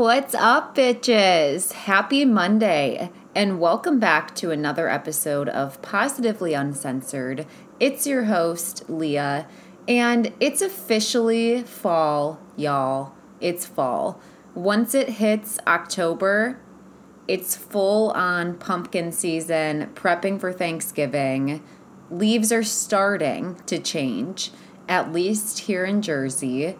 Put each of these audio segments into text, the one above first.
What's up, bitches? Happy Monday, and welcome back to another episode of Positively Uncensored. It's your host, Leah, and it's officially fall, y'all. It's fall. Once it hits October, it's full on pumpkin season, prepping for Thanksgiving. Leaves are starting to change, at least here in Jersey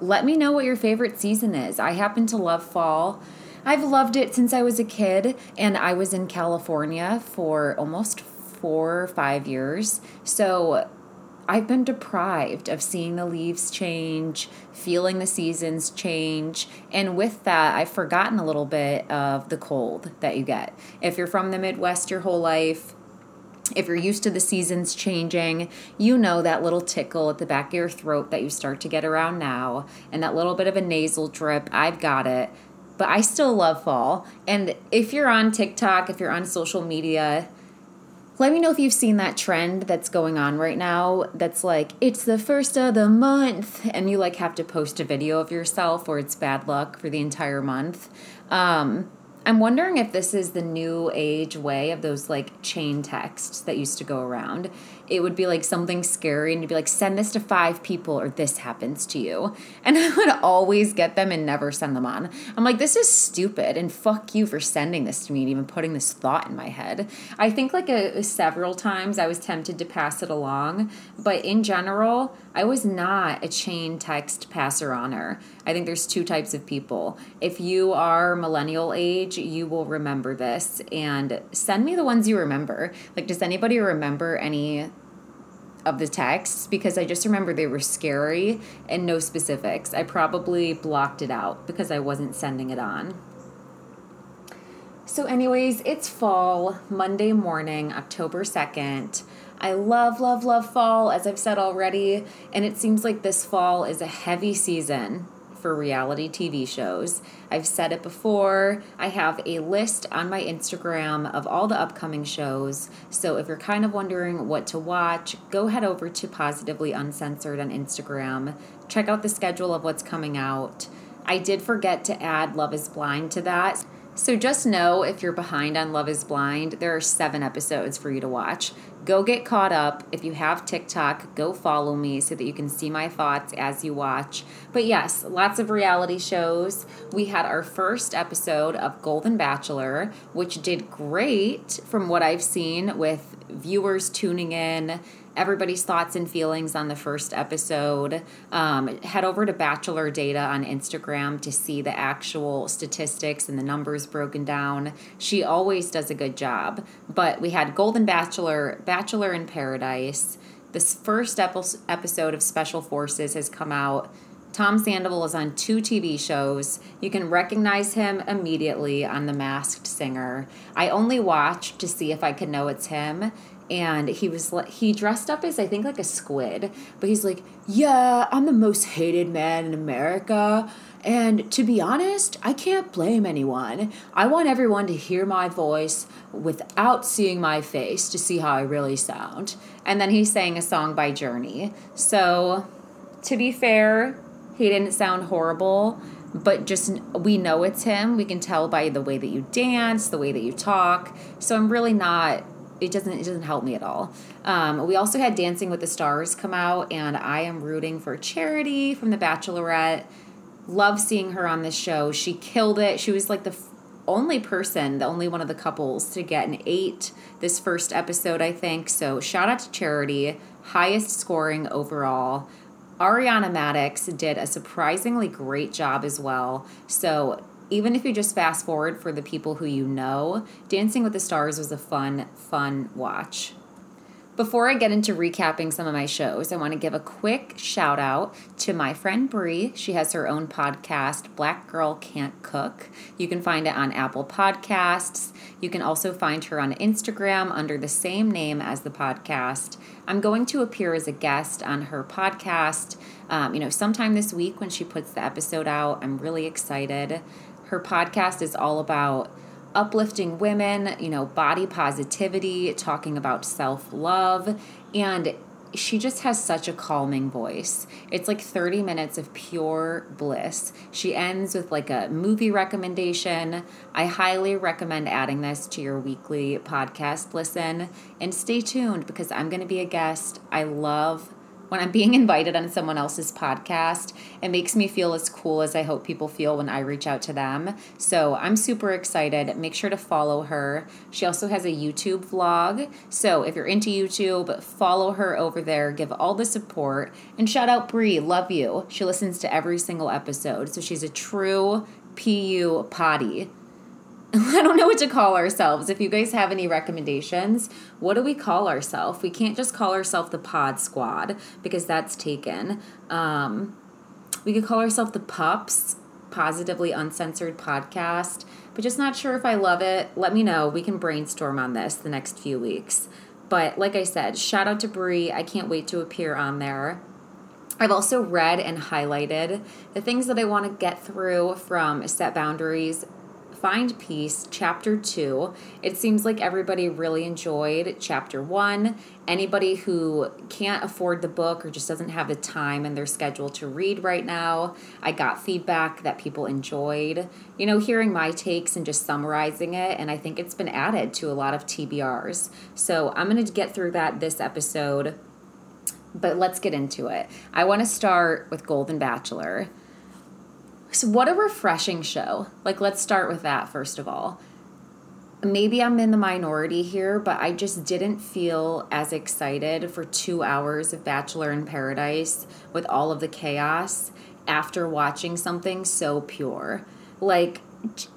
let me know what your favorite season is. I happen to love fall. I've loved it since I was a kid, and I was in California for almost four or five years. So I've been deprived of seeing the leaves change, feeling the seasons change, and with that, I've forgotten a little bit of the cold that you get. If you're from the Midwest your whole life, if you're used to the seasons changing, you know that little tickle at the back of your throat that you start to get around now, and that little bit of a nasal drip. I've got it. But I still love fall. And if you're on TikTok, if you're on social media, let me know if you've seen that trend that's going on right now that's like, it's the first of the month, and you like have to post a video of yourself or it's bad luck for the entire month. Um, I'm wondering if this is the new age way of those like chain texts that used to go around. It would be like something scary and you'd be like, send this to five people or this happens to you. And I would always get them and never send them on. I'm like, this is stupid and fuck you for sending this to me and even putting this thought in my head. I think like a, several times I was tempted to pass it along, but in general, I was not a chain text passer oner. I think there's two types of people. If you are millennial age, you will remember this and send me the ones you remember. Like, does anybody remember any of the texts? Because I just remember they were scary and no specifics. I probably blocked it out because I wasn't sending it on. So, anyways, it's fall, Monday morning, October 2nd. I love, love, love fall, as I've said already, and it seems like this fall is a heavy season for reality TV shows. I've said it before. I have a list on my Instagram of all the upcoming shows. So if you're kind of wondering what to watch, go head over to Positively Uncensored on Instagram. Check out the schedule of what's coming out. I did forget to add Love is Blind to that. So just know if you're behind on Love is Blind, there are seven episodes for you to watch. Go get caught up. If you have TikTok, go follow me so that you can see my thoughts as you watch. But yes, lots of reality shows. We had our first episode of Golden Bachelor, which did great from what I've seen with viewers tuning in everybody's thoughts and feelings on the first episode. Um, head over to Bachelor Data on Instagram to see the actual statistics and the numbers broken down. She always does a good job. But we had Golden Bachelor, Bachelor in Paradise. This first episode of Special Forces has come out. Tom Sandoval is on two TV shows. You can recognize him immediately on The Masked Singer. I only watched to see if I could know it's him and he was like he dressed up as I think like a squid, but he's like, "Yeah, I'm the most hated man in America." And to be honest, I can't blame anyone. I want everyone to hear my voice without seeing my face to see how I really sound. And then he sang a song by Journey. So, to be fair, he didn't sound horrible, but just we know it's him. We can tell by the way that you dance, the way that you talk. So, I'm really not it doesn't it doesn't help me at all. Um, we also had Dancing with the Stars come out, and I am rooting for Charity from The Bachelorette. Love seeing her on this show. She killed it. She was like the only person, the only one of the couples to get an eight this first episode, I think. So shout out to Charity, highest scoring overall. Ariana Madix did a surprisingly great job as well. So even if you just fast forward for the people who you know, Dancing with the Stars was a fun, fun watch. Before I get into recapping some of my shows, I want to give a quick shout out to my friend Brie. She has her own podcast, Black Girl Can't Cook. You can find it on Apple Podcasts. You can also find her on Instagram under the same name as the podcast. I'm going to appear as a guest on her podcast, um, you know, sometime this week when she puts the episode out. I'm really excited. Her podcast is all about uplifting women, you know, body positivity, talking about self love. And she just has such a calming voice. It's like 30 minutes of pure bliss. She ends with like a movie recommendation. I highly recommend adding this to your weekly podcast listen and stay tuned because I'm going to be a guest. I love when I'm being invited on someone else's podcast, it makes me feel as cool as I hope people feel when I reach out to them. So I'm super excited. Make sure to follow her. She also has a YouTube vlog. So if you're into YouTube, follow her over there. Give all the support. And shout out Brie. Love you. She listens to every single episode. So she's a true PU potty. I don't know what to call ourselves. If you guys have any recommendations, what do we call ourselves? We can't just call ourselves the Pod Squad because that's taken. Um, we could call ourselves the Pups, Positively Uncensored Podcast, but just not sure if I love it. Let me know. We can brainstorm on this the next few weeks. But like I said, shout out to Brie. I can't wait to appear on there. I've also read and highlighted the things that I want to get through from Set Boundaries Find Peace, Chapter 2. It seems like everybody really enjoyed Chapter 1. Anybody who can't afford the book or just doesn't have the time in their schedule to read right now, I got feedback that people enjoyed. You know, hearing my takes and just summarizing it, and I think it's been added to a lot of TBRs. So I'm going to get through that this episode but let's get into it. I want to start with Golden Bachelor. So, what a refreshing show. Like, let's start with that first of all. Maybe I'm in the minority here, but I just didn't feel as excited for two hours of Bachelor in Paradise with all of the chaos after watching something so pure. Like,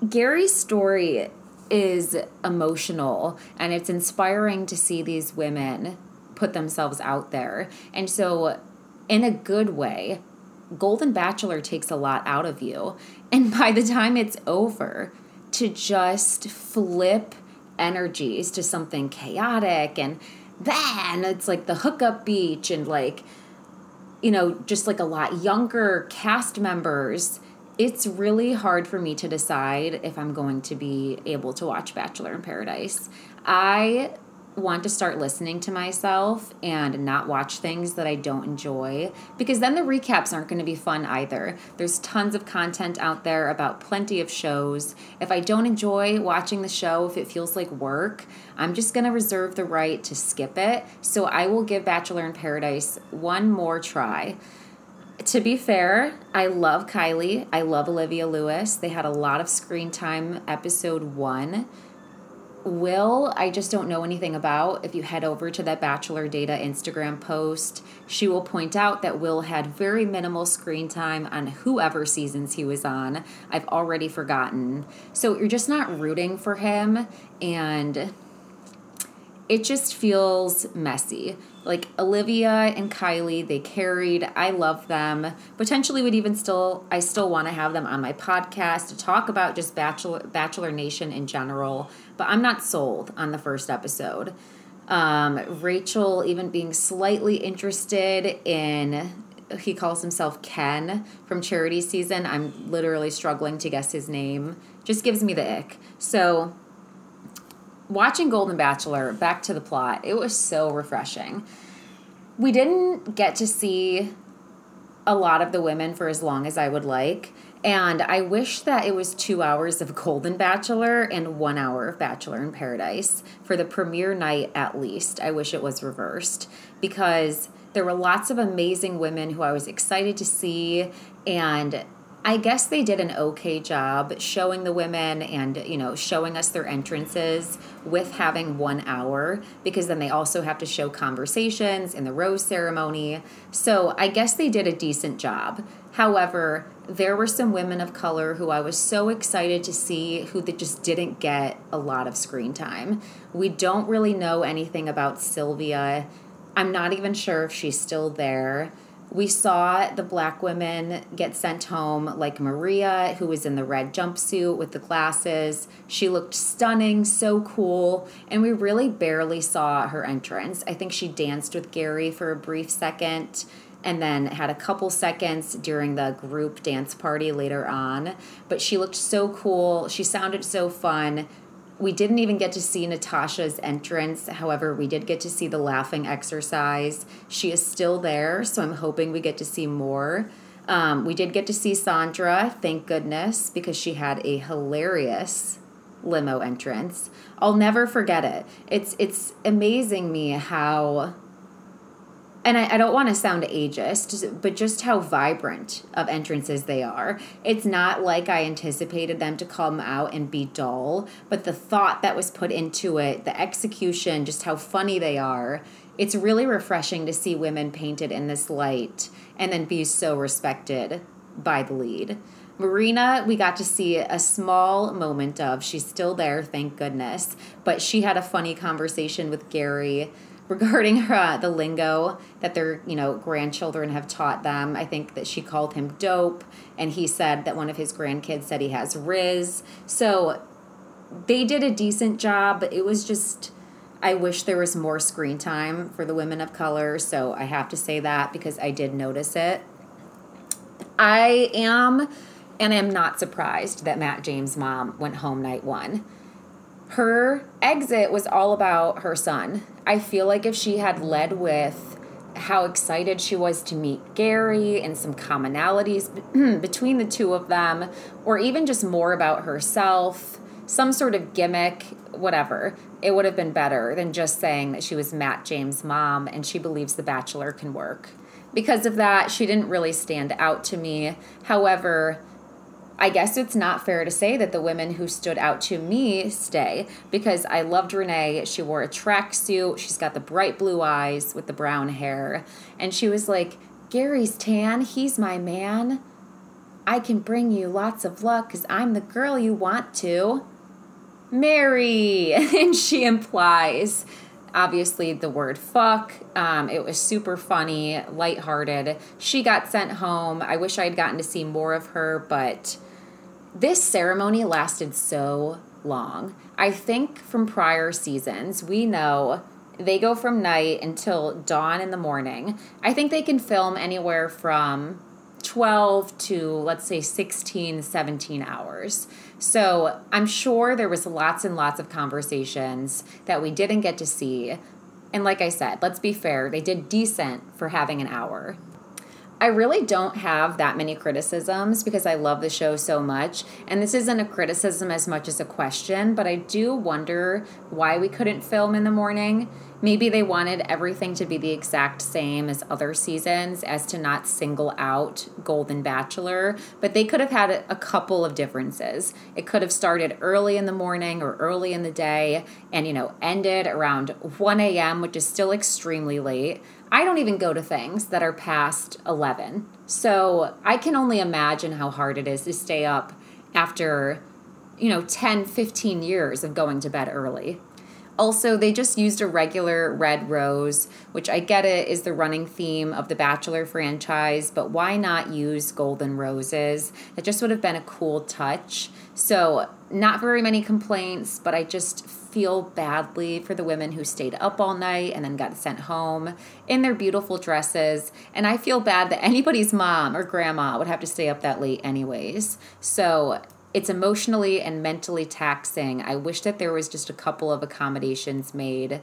Gary's story is emotional and it's inspiring to see these women put themselves out there. And so, in a good way, Golden Bachelor takes a lot out of you. And by the time it's over, to just flip energies to something chaotic and then it's like the hookup beach and like you know just like a lot younger cast members it's really hard for me to decide if i'm going to be able to watch bachelor in paradise i want to start listening to myself and not watch things that I don't enjoy because then the recaps aren't going to be fun either. There's tons of content out there about plenty of shows. If I don't enjoy watching the show, if it feels like work, I'm just going to reserve the right to skip it. So I will give Bachelor in Paradise one more try. To be fair, I love Kylee. I love Olivia Lewis. They had a lot of screen time episode 1 Will, I just don't know anything about. If you head over to that Bachelor Data Instagram post, she will point out that Will had very minimal screen time on whoever seasons he was on. I've already forgotten. So you're just not rooting for him, and it just feels messy. Like Olivia and Kylee, they carried. I love them. Potentially would even still I still want to have them on my podcast to talk about just Bachelor Bachelor Nation in general but I'm not sold on the first episode. Um, Rachel even being slightly interested in he calls himself Ken from charity season. I'm literally struggling to guess his name. Just gives me the ick. So watching Golden Bachelor, back to the plot, it was so refreshing. We didn't get to see a lot of the women for as long as I would like. And I wish that it was two hours of Golden Bachelor and one hour of Bachelor in Paradise for the premiere night at least. I wish it was reversed because there were lots of amazing women who I was excited to see. And I guess they did an okay job showing the women and, you know, showing us their entrances with having one hour because then they also have to show conversations in the rose ceremony. So I guess they did a decent job. However, there were some women of color who I was so excited to see who just didn't get a lot of screen time. We don't really know anything about Sylvia. I'm not even sure if she's still there. We saw the black women get sent home, like Maria, who was in the red jumpsuit with the glasses. She looked stunning, so cool, and we really barely saw her entrance. I think she danced with Gary for a brief second and then had a couple seconds during the group dance party later on. But she looked so cool. She sounded so fun. We didn't even get to see Natasha's entrance. However, we did get to see the laughing exercise. She is still there, so I'm hoping we get to see more. Um, we did get to see Sandra, thank goodness, because she had a hilarious limo entrance. I'll never forget it. It's it's amazing me how and I, I don't want to sound ageist, but just how vibrant of entrances they are. It's not like I anticipated them to come out and be dull, but the thought that was put into it, the execution, just how funny they are. It's really refreshing to see women painted in this light and then be so respected by the lead. Marina, we got to see a small moment of. She's still there, thank goodness. But she had a funny conversation with Gary regarding her, uh, the lingo that their you know grandchildren have taught them. I think that she called him dope, and he said that one of his grandkids said he has riz. So they did a decent job, but it was just. I wish there was more screen time for the women of color, so I have to say that because I did notice it. I am and I'm not surprised that Matt James' mom went home night one her exit was all about her son. I feel like if she had led with how excited she was to meet Gary and some commonalities between the two of them, or even just more about herself, some sort of gimmick, whatever, it would have been better than just saying that she was Matt James' mom and she believes The Bachelor can work. Because of that, she didn't really stand out to me. However, I guess it's not fair to say that the women who stood out to me stay because I loved Renee. She wore a tracksuit. She's got the bright blue eyes with the brown hair. And she was like, Gary's tan. He's my man. I can bring you lots of luck because I'm the girl you want to marry. and she implies obviously the word fuck. Um, it was super funny, lighthearted. She got sent home. I wish I had gotten to see more of her, but this ceremony lasted so long. I think from prior seasons, we know they go from night until dawn in the morning. I think they can film anywhere from 12 to let's say 16 17 hours so i'm sure there was lots and lots of conversations that we didn't get to see and like i said let's be fair they did decent for having an hour I really don't have that many criticisms because I love the show so much. And this isn't a criticism as much as a question, but I do wonder why we couldn't film in the morning. Maybe they wanted everything to be the exact same as other seasons as to not single out Golden Bachelor, but they could have had a couple of differences. It could have started early in the morning or early in the day and, you know, ended around 1 a.m., which is still extremely late. I don't even go to things that are past 11. So I can only imagine how hard it is to stay up after, you know, 10, 15 years of going to bed early. Also, they just used a regular red rose, which I get it is the running theme of the Bachelor franchise, but why not use golden roses? That just would have been a cool touch. So, not very many complaints, but I just feel badly for the women who stayed up all night and then got sent home in their beautiful dresses. And I feel bad that anybody's mom or grandma would have to stay up that late, anyways. So it's emotionally and mentally taxing. I wish that there was just a couple of accommodations made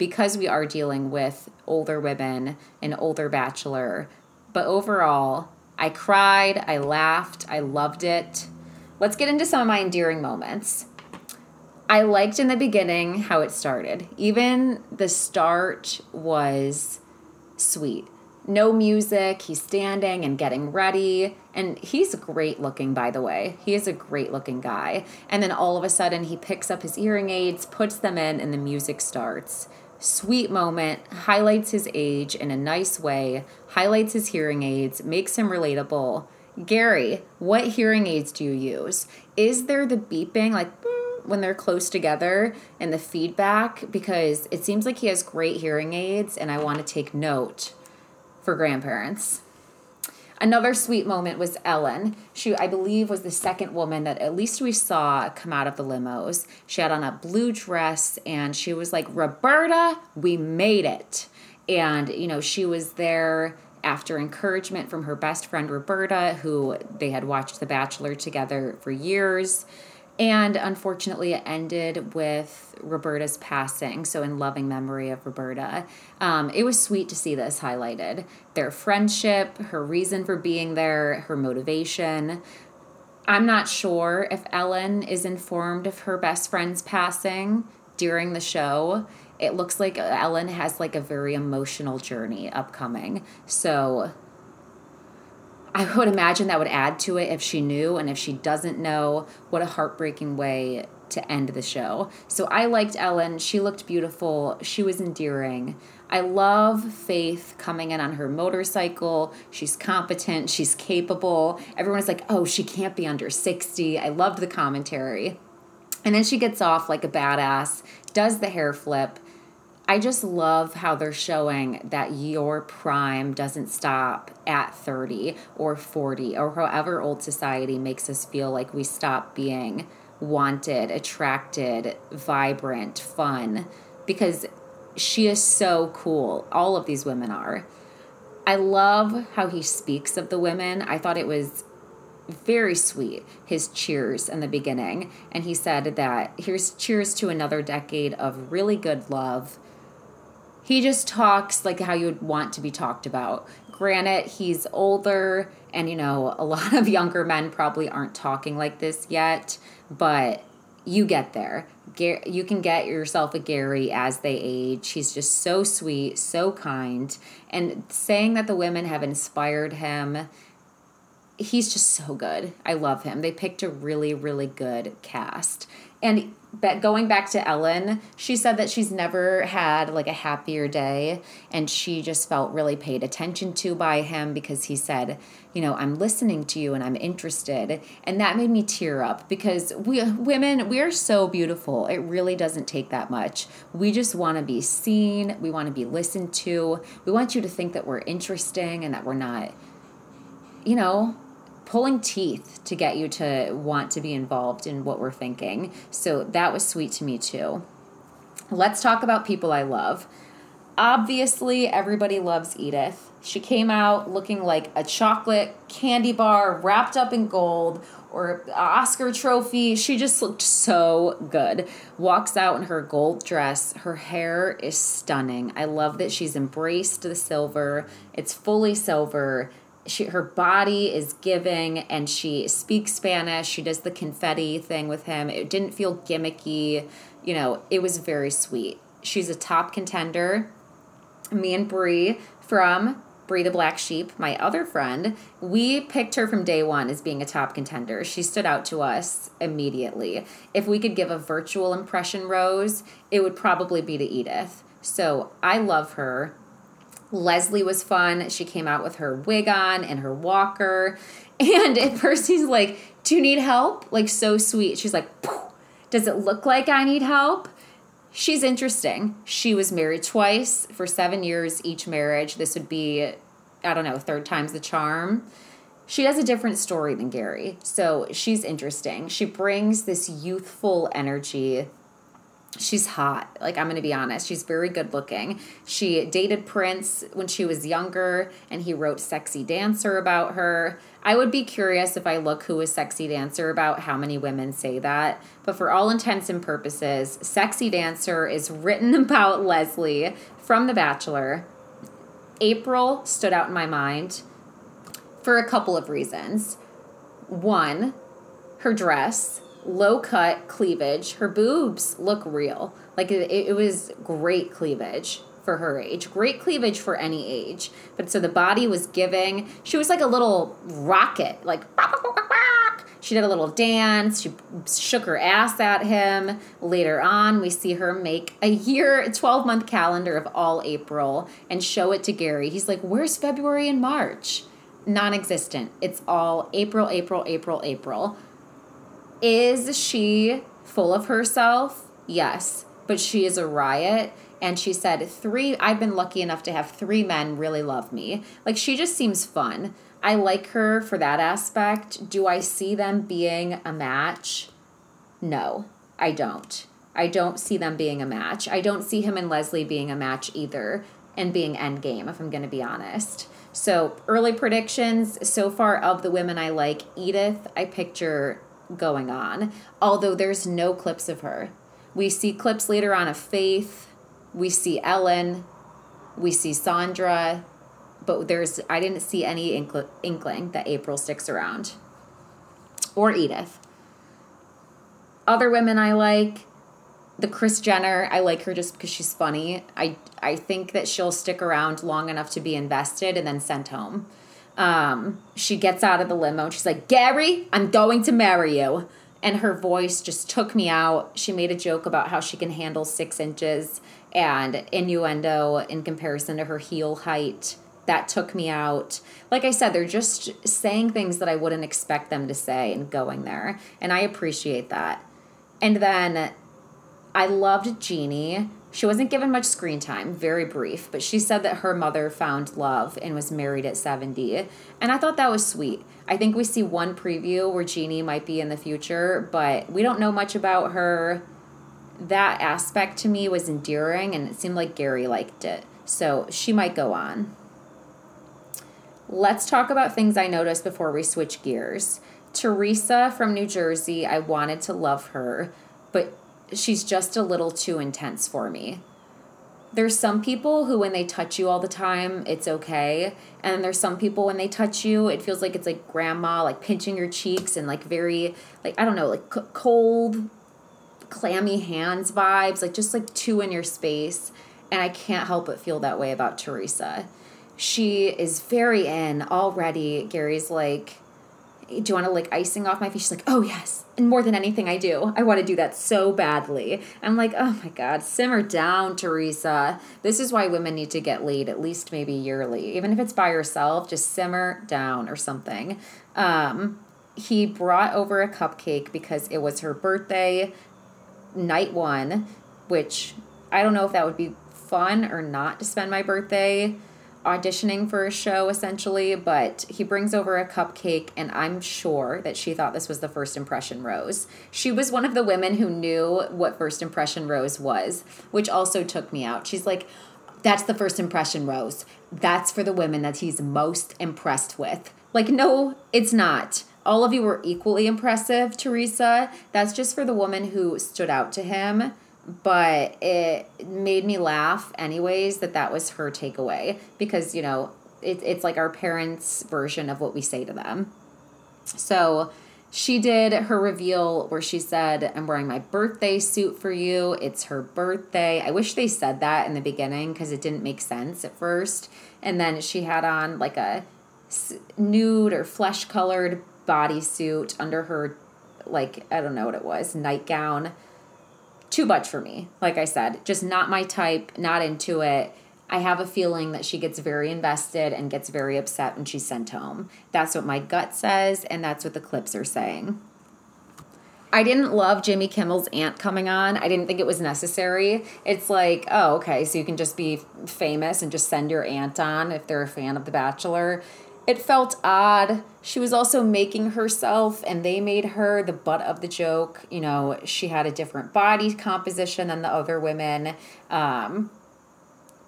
because we are dealing with older women, and older bachelor. But overall, I cried, I laughed, I loved it. Let's get into some of my endearing moments. I liked in the beginning how it started. Even the start was sweet. No music, he's standing and getting ready. And he's great looking, by the way. He is a great looking guy. And then all of a sudden, he picks up his hearing aids, puts them in, and the music starts. Sweet moment, highlights his age in a nice way, highlights his hearing aids, makes him relatable. Gary, what hearing aids do you use? Is there the beeping, like, mm, when they're close together and the feedback because it seems like he has great hearing aids and I want to take note for grandparents. Another sweet moment was Ellen. She, I believe, was the second woman that at least we saw come out of the limos. She had on a blue dress and she was like, Roberta, we made it. And, you know, she was there after encouragement from her best friend Roberta, who they had watched The Bachelor together for years And unfortunately, it ended with Roberta's passing. So, in loving memory of Roberta, um, it was sweet to see this highlighted. Their friendship, her reason for being there, her motivation. I'm not sure if Ellen is informed of her best friend's passing during the show. It looks like Ellen has like a very emotional journey upcoming. So, I would imagine that would add to it if she knew, and if she doesn't know, what a heartbreaking way to end the show. So I liked Ellen. She looked beautiful. She was endearing. I love Faith coming in on her motorcycle. She's competent. She's capable. Everyone's like, oh, she can't be under 60. I loved the commentary. And then she gets off like a badass, does the hair flip, I just love how they're showing that your prime doesn't stop at 30 or 40 or however old society makes us feel like we stop being wanted, attracted, vibrant, fun because she is so cool. All of these women are. I love how he speaks of the women. I thought it was very sweet, his cheers in the beginning. And he said that here's cheers to another decade of really good love he just talks like how you would want to be talked about. Granted, he's older, and you know, a lot of younger men probably aren't talking like this yet, but you get there. You can get yourself a Gary as they age. He's just so sweet, so kind, and saying that the women have inspired him. He's just so good. I love him. They picked a really, really good cast. And going back to Ellen, she said that she's never had like a happier day and she just felt really paid attention to by him because he said, you know, I'm listening to you and I'm interested. And that made me tear up because we women, we are so beautiful. It really doesn't take that much. We just want to be seen, we want to be listened to. We want you to think that we're interesting and that we're not you know, pulling teeth to get you to want to be involved in what we're thinking. So that was sweet to me too. Let's talk about people I love. Obviously, everybody loves Edith. She came out looking like a chocolate candy bar wrapped up in gold or Oscar trophy. She just looked so good. Walks out in her gold dress. Her hair is stunning. I love that she's embraced the silver. It's fully silver she her body is giving and she speaks Spanish. She does the confetti thing with him. It didn't feel gimmicky. You know, it was very sweet. She's a top contender. Me and Brie from Brie the Black Sheep, my other friend, we picked her from day one as being a top contender. She stood out to us immediately. If we could give a virtual impression rose, it would probably be to Edith. So I love her. Leslie was fun. She came out with her wig on and her walker. And at first he's like, Do you need help? Like, so sweet. She's like, Does it look like I need help? She's interesting. She was married twice for seven years each marriage. This would be, I don't know, third time's the charm. She has a different story than Gary. So she's interesting. She brings this youthful energy she's hot. Like I'm going to be honest, she's very good looking. She dated Prince when she was younger and he wrote Sexy Dancer about her. I would be curious if I look who is Sexy Dancer about how many women say that. But for all intents and purposes, Sexy Dancer is written about Leslie from The Bachelor. April stood out in my mind for a couple of reasons. One, her dress low cut cleavage. Her boobs look real. Like it, it was great cleavage for her age. Great cleavage for any age. But so the body was giving. She was like a little rocket, like she did a little dance. She shook her ass at him. Later on, we see her make a year, 12 month calendar of all April and show it to Gary. He's like, Where's February and March? Non existent. It's all April, April, April, April. Is she full of herself? Yes, but she is a riot. And she said, Three, I've been lucky enough to have three men really love me. Like, she just seems fun. I like her for that aspect. Do I see them being a match? No, I don't. I don't see them being a match. I don't see him and Leslie being a match either and being endgame, if I'm going to be honest. So, early predictions so far of the women I like Edith, I picture going on. Although there's no clips of her. We see clips later on of Faith. We see Ellen. We see Sandra. But there's I didn't see any inkling, inkling that April sticks around. Or Edith. Other women I like, the Kris Jenner, I like her just because she's funny. I I think that she'll stick around long enough to be invested and then sent home. Um, she gets out of the limo and she's like, Gary, I'm going to marry you. And her voice just took me out. She made a joke about how she can handle six inches and innuendo in comparison to her heel height. That took me out. Like I said, they're just saying things that I wouldn't expect them to say and going there. And I appreciate that. And then I loved Jeannie. She wasn't given much screen time, very brief, but she said that her mother found love and was married at 70. And I thought that was sweet. I think we see one preview where Jeannie might be in the future, but we don't know much about her. That aspect to me was endearing, and it seemed like Gary liked it. So she might go on. Let's talk about things I noticed before we switch gears. Theresa from New Jersey, I wanted to love her, but she's just a little too intense for me. There's some people who, when they touch you all the time, it's okay. And there's some people, when they touch you, it feels like it's like grandma, like pinching your cheeks and like very, like, I don't know, like c- cold, clammy hands vibes, like just like too in your space. And I can't help but feel that way about Theresa. She is very in already. Gary's like, do you want to like icing off my face? She's like, oh yes. And more than anything I do, I want to do that so badly. I'm like, oh my God, simmer down, Theresa. This is why women need to get laid at least maybe yearly. Even if it's by yourself, just simmer down or something. Um, he brought over a cupcake because it was her birthday, night one, which I don't know if that would be fun or not to spend my birthday auditioning for a show essentially, but he brings over a cupcake, and I'm sure that she thought this was the first impression rose. She was one of the women who knew what first impression rose was, which also took me out. She's like, that's the first impression rose. That's for the women that he's most impressed with. Like, no, it's not. All of you were equally impressive, Theresa. That's just for the woman who stood out to him but it made me laugh anyways that that was her takeaway because you know it, it's like our parents version of what we say to them. So she did her reveal where she said i'm wearing my birthday suit for you. It's her birthday. I wish they said that in the beginning because it didn't make sense at first. And then she had on like a nude or flesh colored bodysuit under her like i don't know what it was nightgown too much for me. Like I said, just not my type, not into it. I have a feeling that she gets very invested and gets very upset when she's sent home. That's what my gut says, and that's what the clips are saying. I didn't love Jimmy Kimmel's aunt coming on. I didn't think it was necessary. It's like, oh, okay, so you can just be famous and just send your aunt on if they're a fan of The Bachelor it felt odd. She was also making herself, and they made her the butt of the joke. You know, she had a different body composition than the other women. Um,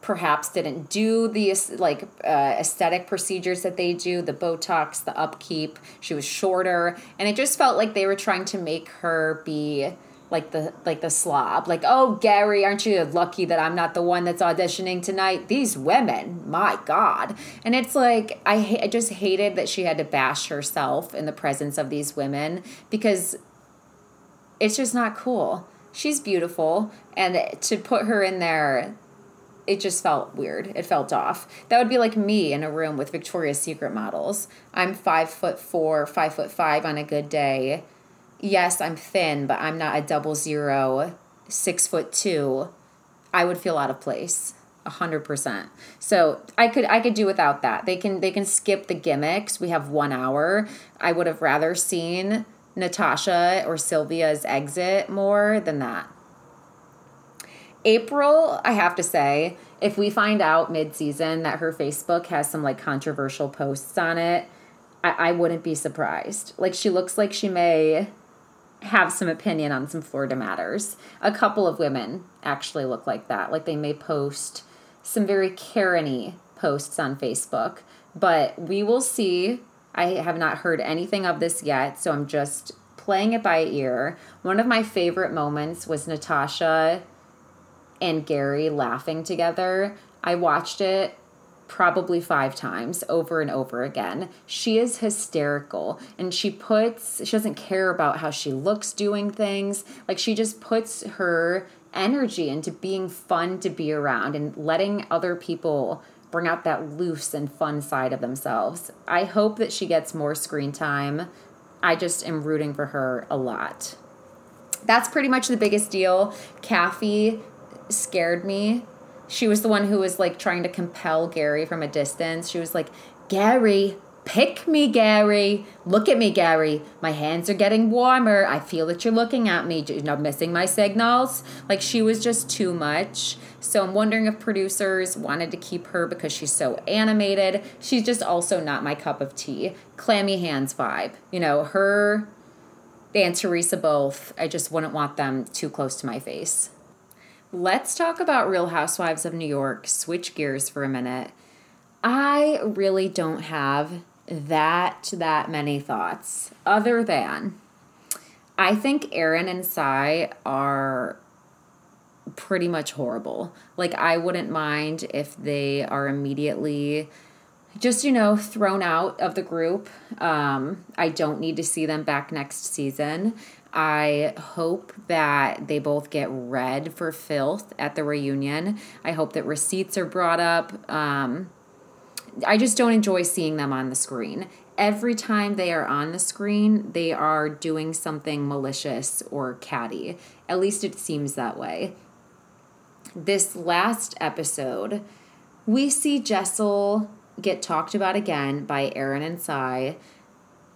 perhaps didn't do the like uh, aesthetic procedures that they do the botox the upkeep she was shorter and it just felt like they were trying to make her be like the like the slob like oh gary aren't you lucky that i'm not the one that's auditioning tonight these women my god and it's like i, ha- I just hated that she had to bash herself in the presence of these women because it's just not cool she's beautiful and to put her in there it just felt weird. It felt off. That would be like me in a room with Victoria's Secret models. I'm five foot four, five foot five on a good day yes, I'm thin, but I'm not a double zero, six foot two, I would feel out of place. A hundred percent. So I could I could do without that. They can they can skip the gimmicks. We have one hour. I would have rather seen Natasha or Sylvia's exit more than that. April, I have to say, if we find out mid season that her Facebook has some like controversial posts on it, I, I wouldn't be surprised. Like she looks like she may have some opinion on some Florida matters. A couple of women actually look like that. Like they may post some very Karen posts on Facebook, but we will see. I have not heard anything of this yet, so I'm just playing it by ear. One of my favorite moments was Natasha and Gary laughing together. I watched it probably five times over and over again. She is hysterical and she puts, she doesn't care about how she looks doing things. Like she just puts her energy into being fun to be around and letting other people bring out that loose and fun side of themselves. I hope that she gets more screen time. I just am rooting for her a lot. That's pretty much the biggest deal. Kathy scared me she was the one who was like trying to compel Gary from a distance. She was like, Gary, pick me, Gary. Look at me, Gary. My hands are getting warmer. I feel that you're looking at me. You're not missing my signals. Like she was just too much. So I'm wondering if producers wanted to keep her because she's so animated. She's just also not my cup of tea. Clammy hands vibe. You know, her and Theresa both, I just wouldn't want them too close to my face. Let's talk about Real Housewives of New York. Switch gears for a minute. I really don't have that that many thoughts other than I think Erin and Sai are pretty much horrible. Like I wouldn't mind if they are immediately just you know thrown out of the group. Um, I don't need to see them back next season. I hope that they both get read for filth at the reunion. I hope that receipts are brought up. Um, I just don't enjoy seeing them on the screen. Every time they are on the screen, they are doing something malicious or catty. At least it seems that way. This last episode, we see Jessel get talked about again by Erin and Sai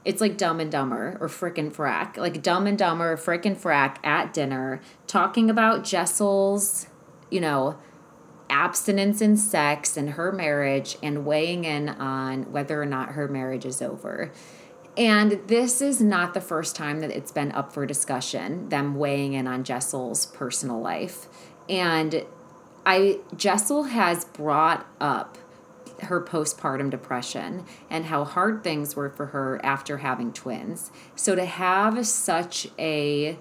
it's like Dumb and Dumber or Frickin' Frack. Like Dumb and Dumber, Frickin' Frack at dinner, talking about Jessel's, you know, abstinence and sex and her marriage and weighing in on whether or not her marriage is over. And this is not the first time that it's been up for discussion, them weighing in on Jessel's personal life. And I Jessel has brought up her postpartum depression and how hard things were for her after having twins. So to have such a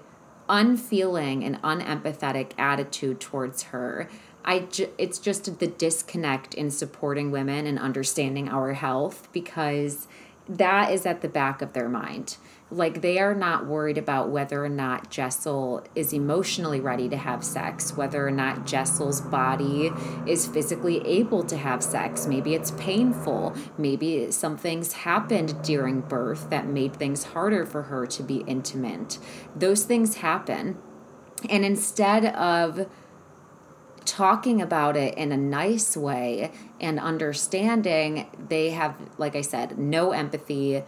unfeeling and unempathetic attitude towards her, I ju- it's just the disconnect in supporting women and understanding our health because that is at the back of their mind like they are not worried about whether or not Jessel is emotionally ready to have sex, whether or not Jessel's body is physically able to have sex. Maybe it's painful. Maybe some things happened during birth that made things harder for her to be intimate. Those things happen. And instead of talking about it in a nice way and understanding, they have, like I said, no empathy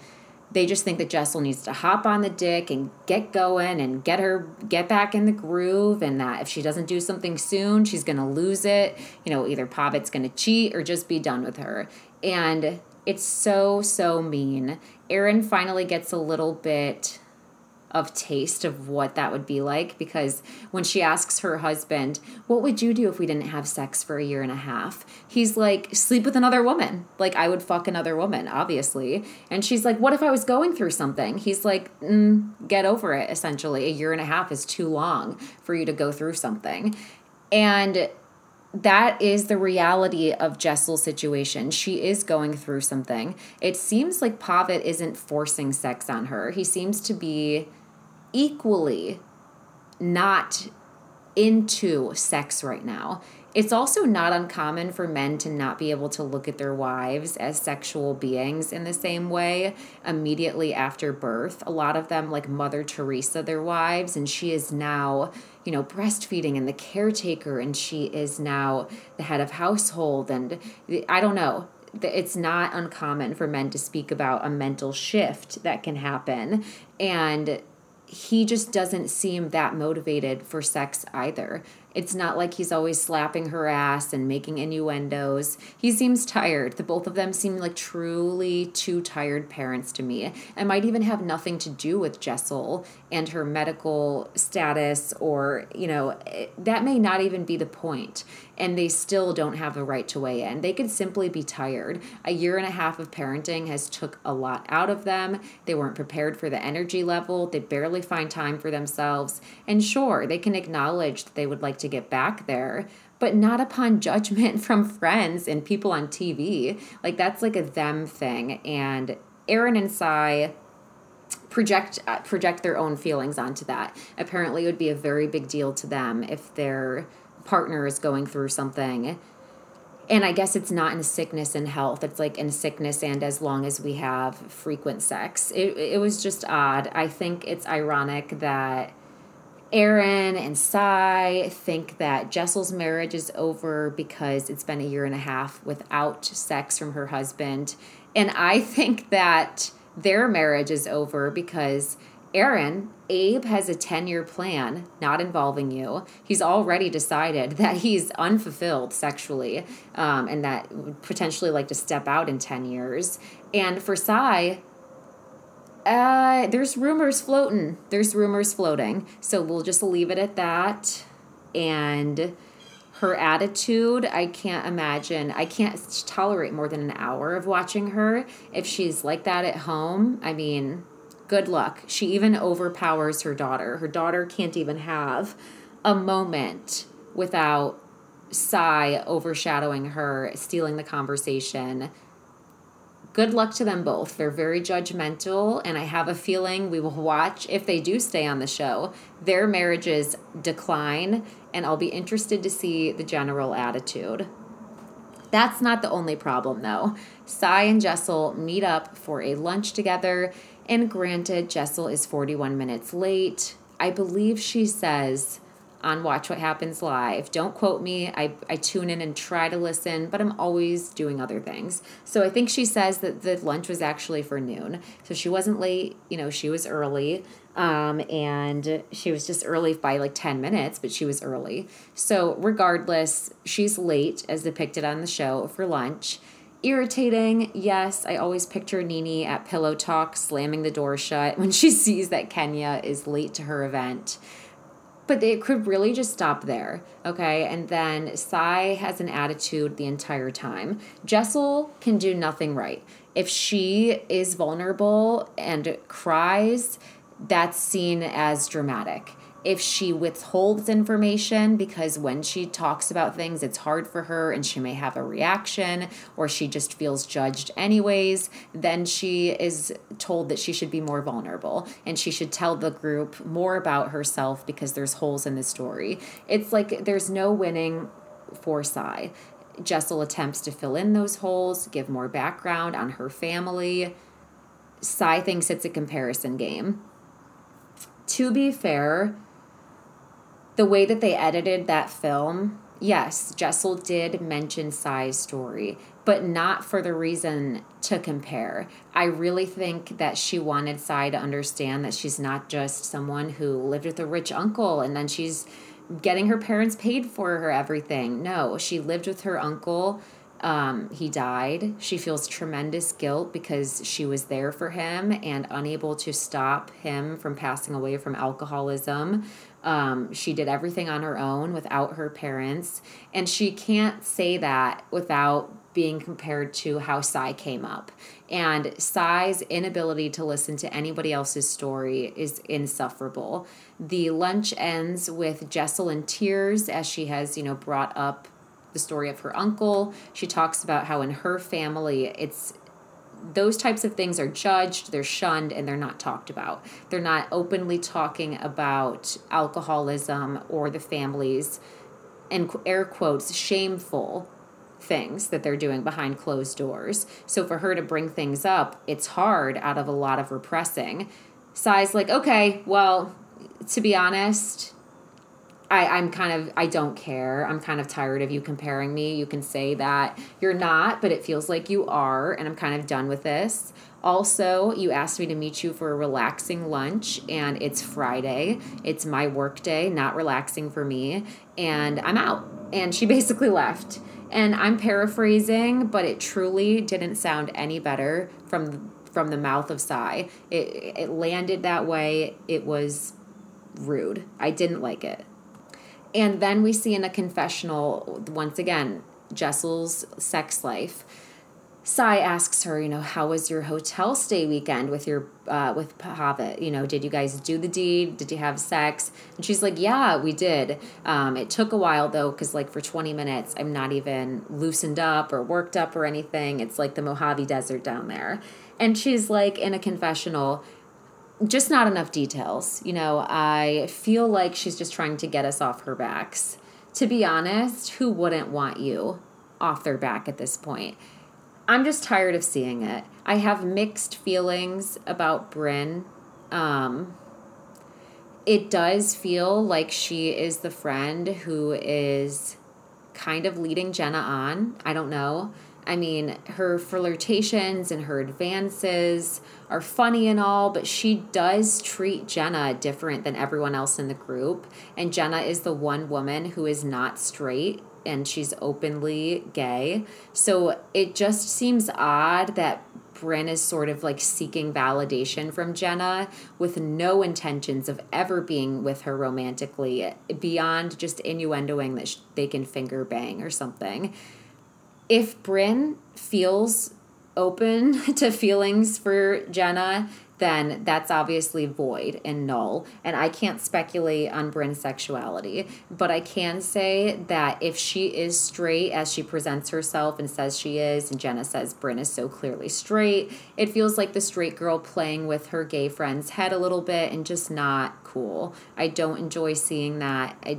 they just think that Jessel needs to hop on the dick and get going and get her get back in the groove and that if she doesn't do something soon she's going to lose it. You know either Pavit's going to cheat or just be done with her. And it's so so mean. Erin finally gets a little bit of taste of what that would be like because when she asks her husband, What would you do if we didn't have sex for a year and a half? He's like, Sleep with another woman. Like, I would fuck another woman, obviously. And she's like, What if I was going through something? He's like, mm, Get over it, essentially. A year and a half is too long for you to go through something. And that is the reality of Jessel's situation. She is going through something. It seems like Pavit isn't forcing sex on her. He seems to be equally not into sex right now. It's also not uncommon for men to not be able to look at their wives as sexual beings in the same way immediately after birth. A lot of them, like Mother Teresa, their wives, and she is now, you know, breastfeeding and the caretaker, and she is now the head of household. And I don't know it's not uncommon for men to speak about a mental shift that can happen and he just doesn't seem that motivated for sex either. It's not like he's always slapping her ass and making innuendos. He seems tired. The both of them seem like truly two tired parents to me. It might even have nothing to do with Jessel and her medical status, or, you know, eh, that may not even be the point. And they still don't have the right to weigh in. They could simply be tired. A year and a half of parenting has took a lot out of them. They weren't prepared for the energy level. They barely find time for themselves. And sure, they can acknowledge that they would like to get back there, but not upon judgment from friends and people on TV. Like that's like a them thing. And Erin and Sai project uh, project their own feelings onto that. Apparently, it would be a very big deal to them if their partner is going through something. And I guess it's not in sickness and health. It's like in sickness and as long as we have frequent sex. It, it was just odd. I think it's ironic that Erin and Sai think that Jessel's marriage is over because it's been a year and a half without sex from her husband. And I think that their marriage is over because Erin, Abe has a 10 year plan not involving you. He's already decided that he's unfulfilled sexually um, and that would potentially like to step out in 10 years. And for Sai, uh, there's rumors floating. There's rumors floating. So we'll just leave it at that. And her attitude, I can't imagine. I can't tolerate more than an hour of watching her. If she's like that at home, I mean, good luck. She even overpowers her daughter. Her daughter can't even have a moment without Sai overshadowing her, stealing the conversation, good luck to them both. They're very judgmental, and I have a feeling we will watch, if they do stay on the show, their marriages decline, and I'll be interested to see the general attitude. That's not the only problem, though. Sai and Jessel meet up for a lunch together, and granted, Jessel is 41 minutes late. I believe she says, on Watch What Happens Live. Don't quote me. I, I tune in and try to listen, but I'm always doing other things. So I think she says that the lunch was actually for noon. So she wasn't late, you know, she was early. Um, and she was just early by like 10 minutes, but she was early. So regardless, she's late as depicted on the show for lunch. Irritating, yes. I always picture Nene at Pillow Talk slamming the door shut when she sees that Kenya is late to her event but they could really just stop there okay? And then Sai has an attitude the entire time. Jessel can do nothing right. If she is vulnerable and cries that's seen as dramatic if she withholds information because when she talks about things, it's hard for her and she may have a reaction or she just feels judged anyways, then she is told that she should be more vulnerable and she should tell the group more about herself because there's holes in the story. It's like there's no winning for Sai. Jessel attempts to fill in those holes, give more background on her family. Sai thinks it's a comparison game. To be fair, the way that they edited that film, yes, Jessel did mention Sai's story, but not for the reason to compare. I really think that she wanted Sai to understand that she's not just someone who lived with a rich uncle and then she's getting her parents paid for her everything. No, she lived with her uncle. Um, he died. She feels tremendous guilt because she was there for him and unable to stop him from passing away from alcoholism. Um, she did everything on her own without her parents. And she can't say that without being compared to how Sai came up. And Sai's inability to listen to anybody else's story is insufferable. The lunch ends with Jessel in tears as she has, you know, brought up the story of her uncle. She talks about how in her family it's those types of things are judged, they're shunned, and they're not talked about. They're not openly talking about alcoholism or the families, and air quotes, shameful things that they're doing behind closed doors. So for her to bring things up, it's hard out of a lot of repressing. Sai's like, okay, well, to be honest, I, I'm kind of I don't care. I'm kind of tired of you comparing me. You can say that you're not, but it feels like you are, and I'm kind of done with this. Also, you asked me to meet you for a relaxing lunch, and it's Friday. It's my work day, not relaxing for me, and I'm out. And she basically left. And I'm paraphrasing, but it truly didn't sound any better from from the mouth of Sai. It it landed that way. It was rude. I didn't like it. And then we see in a confessional once again Jessel's sex life Sai asks her, you know, how was your hotel stay weekend with your uh, with Pavit? You know, did you guys do the deed? Did you have sex? And she's like, yeah, we did. Um, it took a while though, because like for twenty minutes, I'm not even loosened up or worked up or anything. It's like the Mojave Desert down there, and she's like in a confessional. Just not enough details. You know, I feel like she's just trying to get us off her backs. To be honest, who wouldn't want you off their back at this point? I'm just tired of seeing it. I have mixed feelings about Brynn. Um, it does feel like she is the friend who is kind of leading Jenna on. I don't know. I mean, her flirtations and her advances are funny and all, but she does treat Jenna different than everyone else in the group. And Jenna is the one woman who is not straight and she's openly gay. So it just seems odd that Brynn is sort of like seeking validation from Jenna with no intentions of ever being with her romantically beyond just innuendoing that they can finger bang or something. If Brynn feels open to feelings for Jenna, then that's obviously void and null. And I can't speculate on Brynn's sexuality, but I can say that if she is straight as she presents herself and says she is, and Jenna says Brynn is so clearly straight, it feels like the straight girl playing with her gay friend's head a little bit and just not cool. I don't enjoy seeing that. I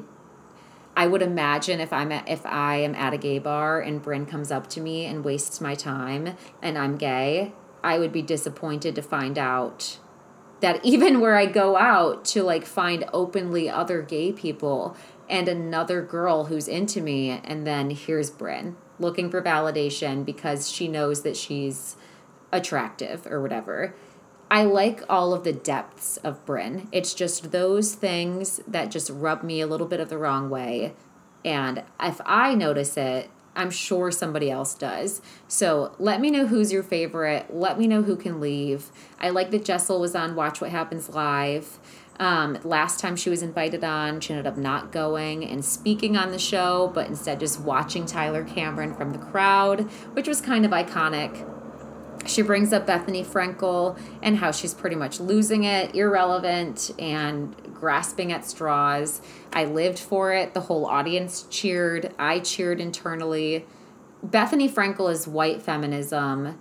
I would imagine if I'm at, if I am at a gay bar and Brynn comes up to me and wastes my time and I'm gay, I would be disappointed to find out that even where I go out to like find openly other gay people and another girl who's into me, and then here's Brynn looking for validation because she knows that she's attractive or whatever. I like all of the depths of Brynn. It's just those things that just rub me a little bit of the wrong way. And if I notice it, I'm sure somebody else does. So let me know who's your favorite. Let me know who can leave. I like that Jessel was on Watch What Happens Live. Um, last time she was invited on, she ended up not going and speaking on the show, but instead just watching Tyler Cameron from the crowd, which was kind of iconic. She brings up Bethenny Frankel and how she's pretty much losing it, irrelevant, and grasping at straws. I lived for it. The whole audience cheered. I cheered internally. Bethenny Frankel is white feminism.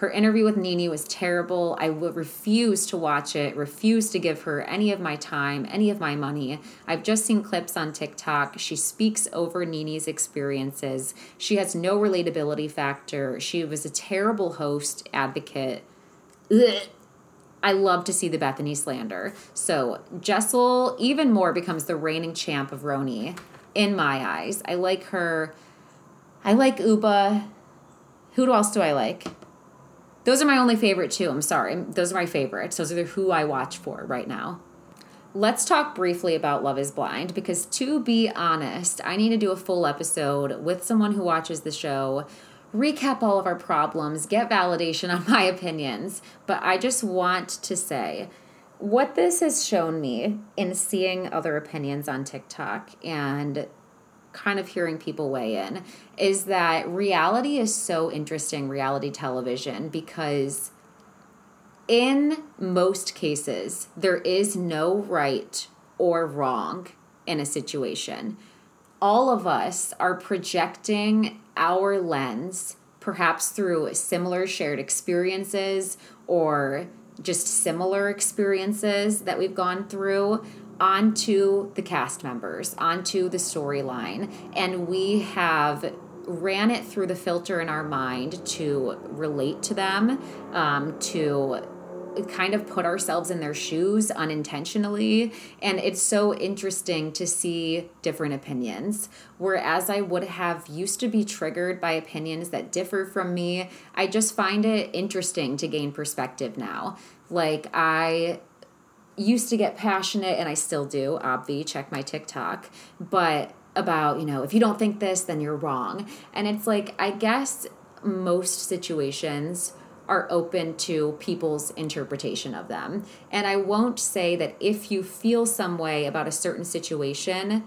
Her interview with NeNe was terrible. I would refuse to watch it, refuse to give her any of my time, any of my money. I've just seen clips on TikTok. She speaks over NeNe's experiences. She has no relatability factor. She was a terrible host, advocate. Ugh. I love to see the Bethenny slander. So Jessel even more becomes the reigning champ of RHONY in my eyes. I like her. I like Ubah. Who else do I like? Those are my only favorite too. I'm sorry. Those are my favorites. Those are who I watch for right now. Let's talk briefly about Love is Blind because, to be honest, I need to do a full episode with someone who watches the show recap all of our problems, get validation on my opinions, but I just want to say what this has shown me in seeing other opinions on TikTok and kind of hearing people weigh in is that reality is so interesting, reality television, because in most cases, there is no right or wrong in a situation. All of us are projecting our lens, perhaps through similar shared experiences or just similar experiences that we've gone through onto the cast members, onto the storyline. And we have ran it through the filter in our mind to relate to them, um, to kind of put ourselves in their shoes unintentionally. And it's so interesting to see different opinions. Whereas I would have used to be triggered by opinions that differ from me, I just find it interesting to gain perspective now. Like, I used to get passionate, and I still do, obvi, check my TikTok, but about, you know, if you don't think this, then you're wrong. And it's like, I guess most situations are open to people's interpretation of them. And I won't say that if you feel some way about a certain situation,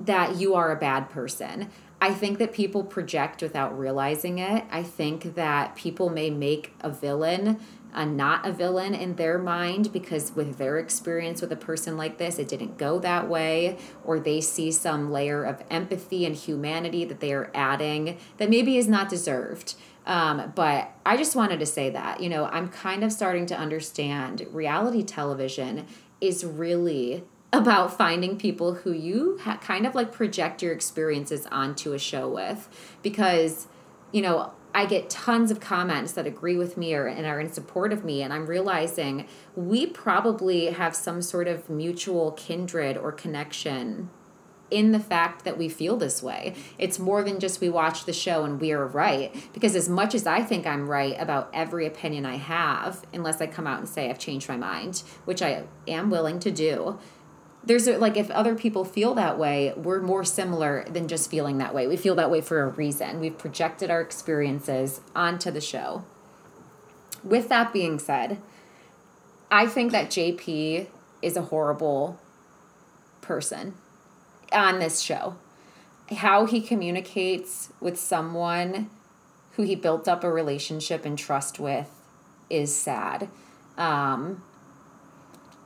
that you are a bad person. I think that people project without realizing it. I think that people may make a villain a not a villain in their mind because with their experience with a person like this it didn't go that way or they see some layer of empathy and humanity that they are adding that maybe is not deserved. Um, but I just wanted to say that, you know, I'm kind of starting to understand reality television is really about finding people who you ha- kind of like project your experiences onto a show with because, you know, I get tons of comments that agree with me or and are in support of me and I'm realizing we probably have some sort of mutual kindred or connection in the fact that we feel this way. It's more than just we watch the show and we are right. Because as much as I think I'm right about every opinion I have, unless I come out and say I've changed my mind, which I am willing to do, there's a, like if other people feel that way, we're more similar than just feeling that way. We feel that way for a reason. We've projected our experiences onto the show. With that being said, I think that JP is a horrible person on this show. How he communicates with someone who he built up a relationship and trust with is sad. Um,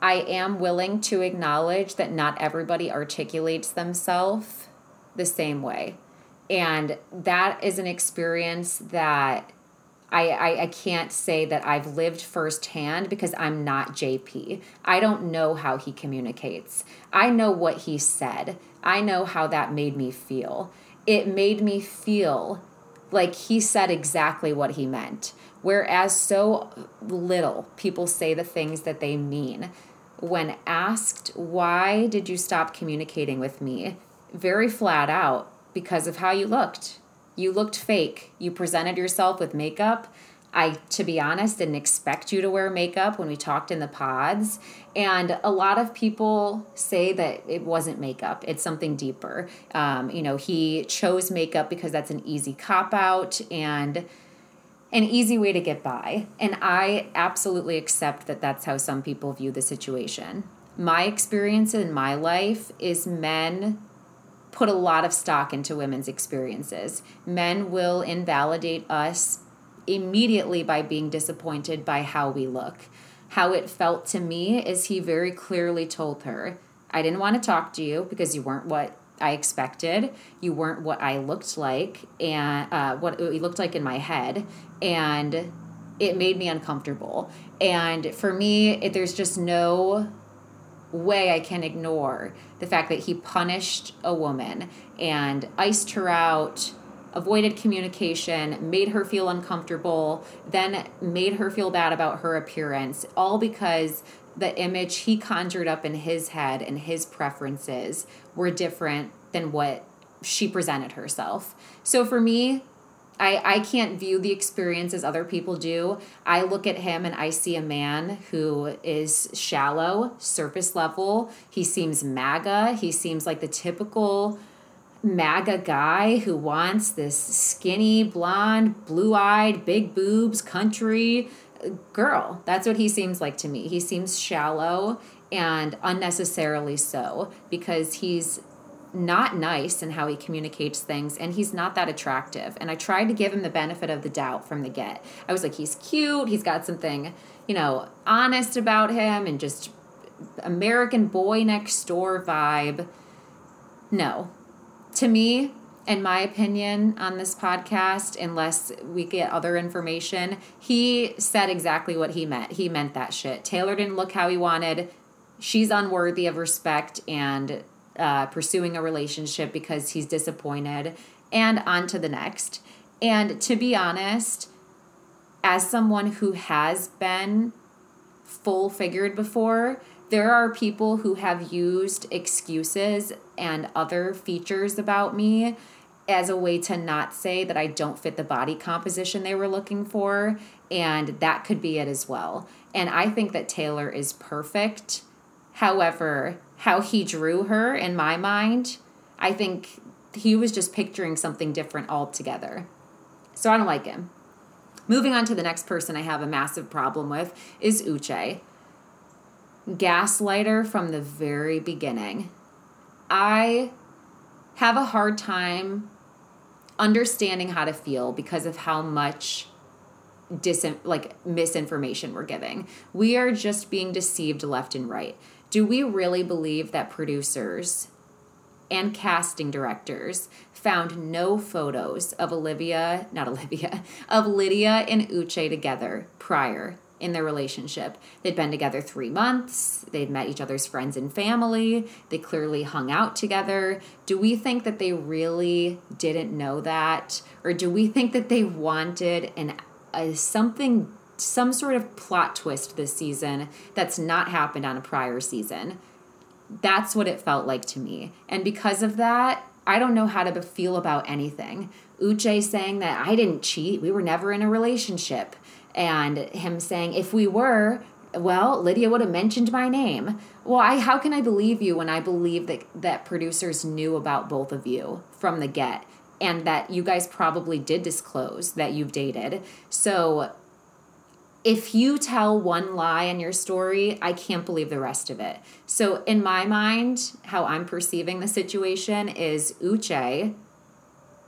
I am willing to acknowledge that not everybody articulates themselves the same way. And that is an experience that I, I, I can't say that I've lived firsthand because I'm not JP. I don't know how he communicates. I know what he said. I know how that made me feel. It made me feel like he said exactly what he meant. Whereas so little people say the things that they mean. When asked, why did you stop communicating with me? Very flat out, because of how you looked you looked fake. You presented yourself with makeup. I, to be honest, didn't expect you to wear makeup when we talked in the pods. And a lot of people say that it wasn't makeup, it's something deeper. Um, you know, he chose makeup because that's an easy cop out and an easy way to get by. And I absolutely accept that that's how some people view the situation. My experience in my life is men put a lot of stock into women's experiences. Men will invalidate us immediately by being disappointed by how we look. How it felt to me is he very clearly told her, I didn't want to talk to you because you weren't what I expected. You weren't what I looked like and uh, what it looked like in my head. And it made me uncomfortable. And for me, it, there's just no way I can ignore the fact that he punished a woman and iced her out, avoided communication, made her feel uncomfortable, then made her feel bad about her appearance, all because the image he conjured up in his head and his preferences were different than what she presented herself. So for me, I, I can't view the experience as other people do. I look at him and I see a man who is shallow, surface level. He seems MAGA. He seems like the typical MAGA guy who wants this skinny, blonde, blue eyed, big boobs, country girl. That's what he seems like to me. He seems shallow and unnecessarily so because he's not nice in how he communicates things and he's not that attractive. And i tried to give him the benefit of the doubt from the get. I was like he's cute. He's got something you know honest about him and just american boy next door vibe. No. To me in my opinion on this podcast unless we get other information he said exactly what he meant. He meant that shit. Taylor didn't look how he wanted. She's unworthy of respect and uh, pursuing a relationship because he's disappointed, and on to the next. And to be honest, as someone who has been full figured before, there are people who have used excuses and other features about me as a way to not say that I don't fit the body composition they were looking for. And that could be it as well. And I think that Taylor is perfect. However, how he drew her in my mind, I think he was just picturing something different altogether. So I don't like him. Moving on to the next person I have a massive problem with is Uche. Gaslighter from the very beginning. I have a hard time understanding how to feel because of how much dis like misinformation we're giving. We are just being deceived left and right. Do we really believe that producers and casting directors found no photos of Olivia, not Olivia, of Lydia and Uche together prior in their relationship. They'd been together three months, they'd met each other's friends and family, they clearly hung out together. Do we think that they really didn't know that? Or do we think that they wanted an a, something some sort of plot twist this season that's not happened on a prior season? That's what it felt like to me. And because of that, I don't know how to feel about anything. Uche saying that I didn't cheat, we were never in a relationship and him saying, if we were, well, Lydia would have mentioned my name. Well, I how can I believe you when I believe that that producers knew about both of you from the get and that you guys probably did disclose that you've dated. So if you tell one lie in your story, I can't believe the rest of it. So in my mind, how I'm perceiving the situation is Uche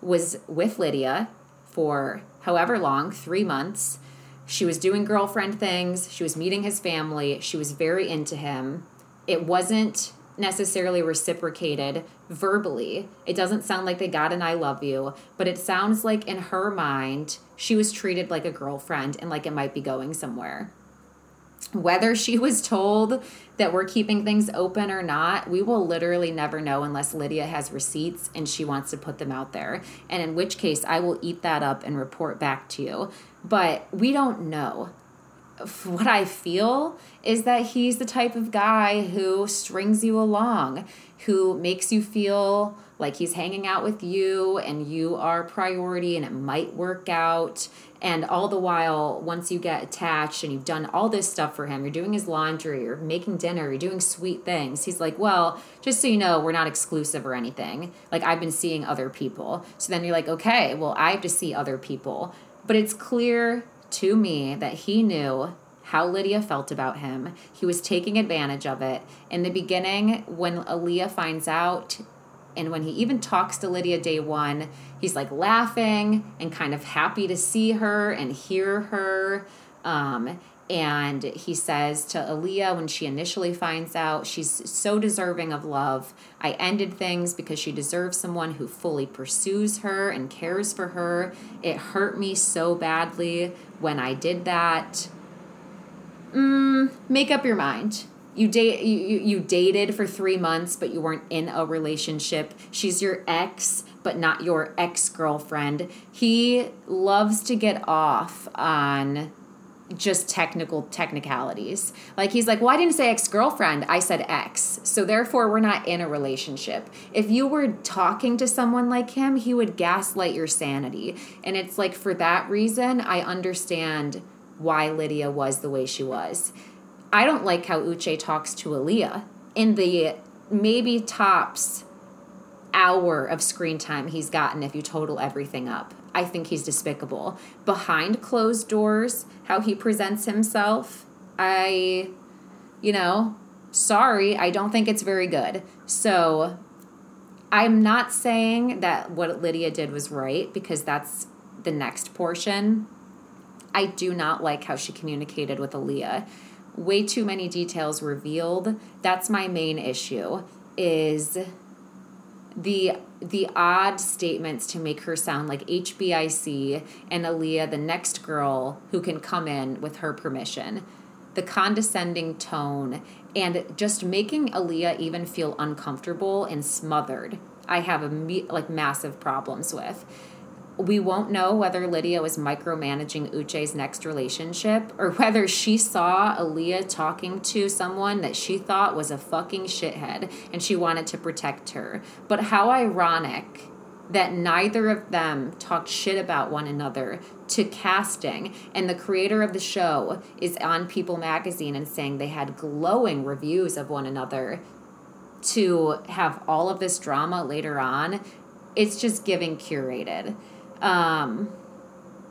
was with Lydia for however long, 3 months she was doing girlfriend things, she was meeting his family, she was very into him. It wasn't necessarily reciprocated verbally. It doesn't sound like they got an I love you, but it sounds like in her mind, she was treated like a girlfriend and like it might be going somewhere. Whether she was told that we're keeping things open or not, we will literally never know unless Lydia has receipts and she wants to put them out there. And in which case, I will eat that up and report back to you. But we don't know. What I feel is that he's the type of guy who strings you along, who makes you feel like he's hanging out with you and you are priority and it might work out. And all the while once you get attached and you've done all this stuff for him you're doing his laundry you're making dinner you're doing sweet things he's like well just so you know we're not exclusive or anything. Like i've been seeing other people. So then you're like okay well i have to see other people but it's clear to me that he knew how Lydia felt about him. He was taking advantage of it. In the beginning, when Aaliyah finds out, and when he even talks to Lydia day one, he's like laughing and kind of happy to see her and hear her. Um, and he says to Aaliyah when she initially finds out she's so deserving of love, I ended things because she deserves someone who fully pursues her and cares for her. It hurt me so badly when I did that. Mm, make up your mind you date you, you, dated for three months but you weren't in a relationship she's your ex but not your ex-girlfriend he loves to get off on just technical technicalities. Like he's like well i didn't say ex-girlfriend i said ex. So therefore we're not in a relationship. If you were talking to someone like him he would gaslight your sanity. And it's like for that reason i understand why lydia was the way she was. I don't like how Uche talks to Aaliyah. In the maybe tops hour of screen time he's gotten if you total everything up. I think he's despicable. Behind closed doors, how he presents himself, I, you know, sorry, I don't think it's very good. So I'm not saying that what Lydia did was right because that's the next portion. I do not like how she communicated with Aaliyah way too many details revealed. That's my main issue is the the odd statements to make her sound like HBIC and Aaliyah, the next girl who can come in with her permission. The condescending tone and just making Aaliyah even feel uncomfortable and smothered. I have a like massive problems with. We won't know whether Lydia was micromanaging Uche's next relationship or whether she saw Aaliyah talking to someone that she thought was a fucking shithead and she wanted to protect her. But how ironic that neither of them talked shit about one another to casting and the creator of the show is on People magazine and saying they had glowing reviews of one another to have all of this drama later on it's just giving curated um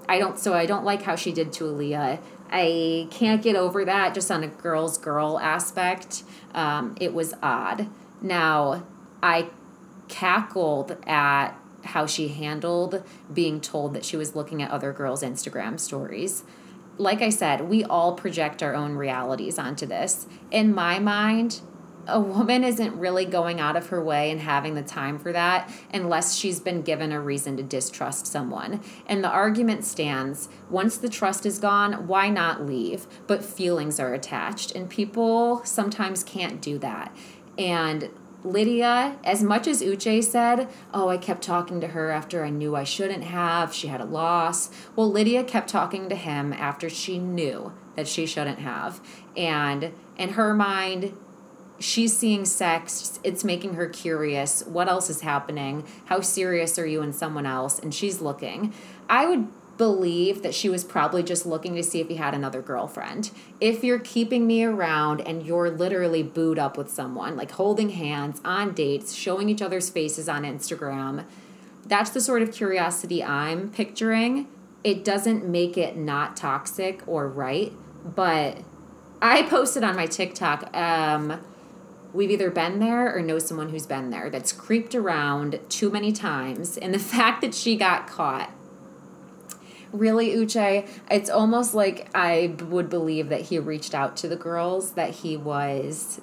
I don't so I don't like how she did to Aaliyah I can't get over that just on a girl's girl aspect um it was odd now I cackled at how she handled being told that she was looking at other girls' Instagram stories. Like I said, we all project our own realities onto this. In my mind, a woman isn't really going out of her way and having the time for that unless she's been given a reason to distrust someone. And the argument stands once the trust is gone, why not leave? But feelings are attached, and people sometimes can't do that. And Lydia, as much as Uche said, Oh, I kept talking to her after I knew I shouldn't have, she had a loss. Well, Lydia kept talking to him after she knew that she shouldn't have. And in her mind, she's seeing sex, it's making her curious. What else is happening? How serious are you and someone else? And she's looking. I would believe that she was probably just looking to see if he had another girlfriend. If you're keeping me around and you're literally booed up with someone, like holding hands on dates, showing each other's faces on Instagram, that's the sort of curiosity I'm picturing. It doesn't make it not toxic or right, but I posted on my TikTok, um, we've either been there or know someone who's been there that's creeped around too many times. And the fact that she got caught really Uche, it's almost like I would believe that he reached out to the girls that he was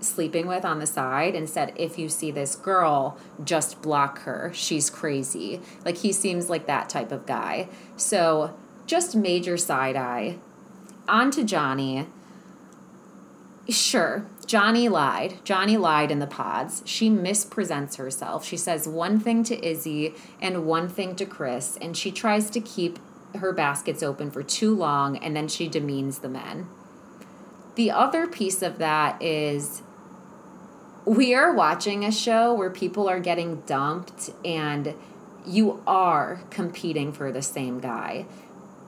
sleeping with on the side and said, if you see this girl, just block her. She's crazy. Like he seems like that type of guy. So just major side eye. On to Johnie. Sure, Johnie lied. Johnie lied in the pods. She mispresents herself. She says one thing to Izzy and one thing to Chris, and she tries to keep her baskets open for too long and then she demeans the men. The other piece of that is we are watching a show where people are getting dumped and you are competing for the same guy.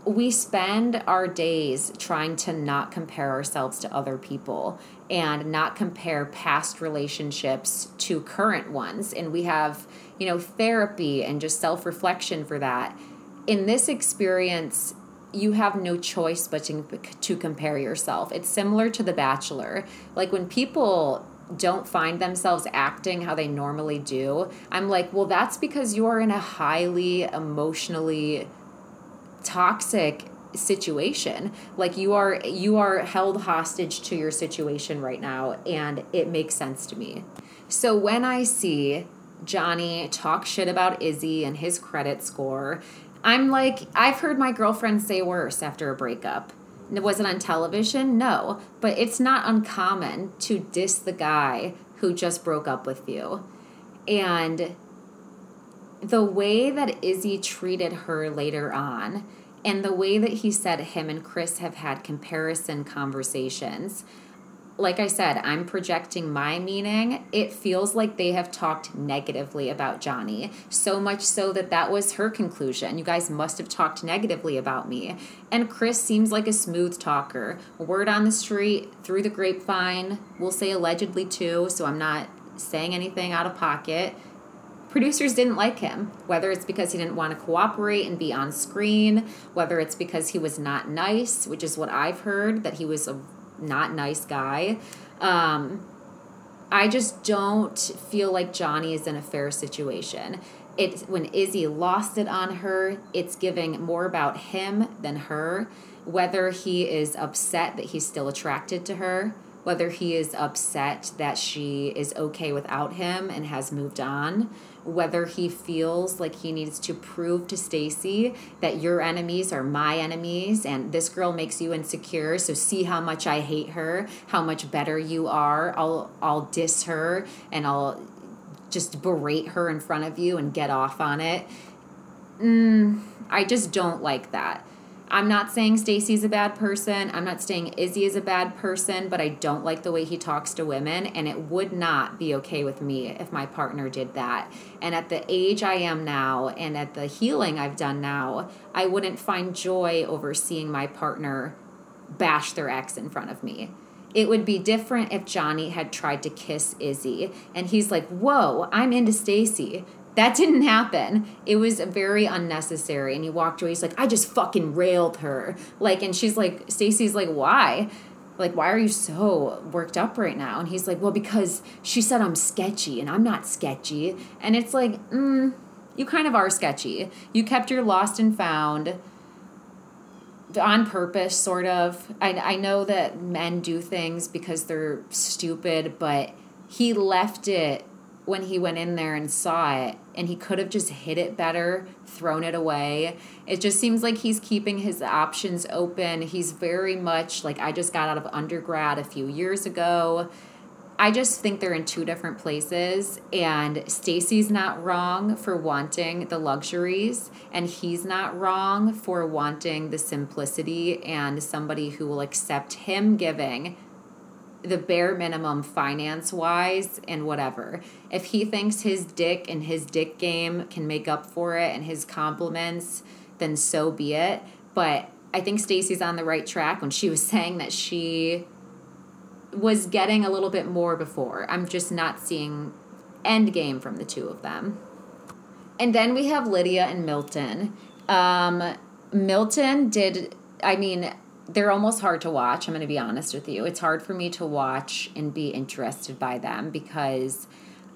We spend our days trying to not compare ourselves to other people and not compare past relationships to current ones. And we have, you know, therapy and just self reflection for that in this experience, you have no choice but to, to compare yourself. It's similar to The Bachelor. Like when people don't find themselves acting how they normally do, I'm like, well, that's because you're in a highly emotionally toxic situation like you are you are held hostage to your situation right now and it makes sense to me so when i see johnie talk shit about izzy and his credit score I'm like, I've heard my girlfriend say worse after a breakup. Was it on television? No. But it's not uncommon to diss the guy who just broke up with you. And the way that Izzy treated her later on, and the way that he said him and Chris have had comparison conversations, like I said, I'm projecting my meaning. It feels like they have talked negatively about Johnie, so much so that that was her conclusion. You guys must have talked negatively about me. And Chris seems like a smooth talker. Word on the street, through the grapevine, we'll say allegedly too, so I'm not saying anything out of pocket. Producers didn't like him, whether it's because he didn't want to cooperate and be on screen, whether it's because he was not nice, which is what I've heard, that he was a not nice guy. Um, I just don't feel like Johnie is in a fair situation. It's when Izzy lost it on her, it's giving more about him than her. Whether he is upset that he's still attracted to her, whether he is upset that she is okay without him and has moved on, whether he feels like he needs to prove to Stacy that your enemies are my enemies and this girl makes you insecure, so see how much I hate her, how much better you are. I'll I'll diss her and I'll just berate her in front of you and get off on it. mm, I just don't like that. I'm not saying Stacy's a bad person. I'm not saying Izzy is a bad person, but I don't like the way he talks to women, and it would not be okay with me if my partner did that. And at the age I am now, and at the healing I've done now, I wouldn't find joy over seeing my partner bash their ex in front of me. It would be different if Johnie had tried to kiss Izzy and he's like, Whoa, I'm into Stacy. That didn't happen. It was very unnecessary. And he walked away. He's like, I just fucking railed her. Like, and she's like, Stacy's like, why? Like, why are you so worked up right now? And he's like, well, because she said I'm sketchy and I'm not sketchy. And it's like, mm, you kind of are sketchy. You kept your lost and found on purpose, sort of. I, I know that men do things because they're stupid, but he left it when he went in there and saw it and he could have just hit it better, thrown it away. It just seems like he's keeping his options open. He's very much like I just got out of undergrad a few years ago. I just think they're in two different places and Stacy's not wrong for wanting the luxuries and he's not wrong for wanting the simplicity and somebody who will accept him giving the bare minimum finance wise and whatever. If he thinks his dick and his dick game can make up for it and his compliments, then so be it. But I think Stacy's on the right track when she was saying that she was getting a little bit more before. I'm just not seeing end game from the two of them. And then we have Lydia and Milton. Um, Milton did, I mean, they're almost hard to watch. I'm going to be honest with you. It's hard for me to watch and be interested by them because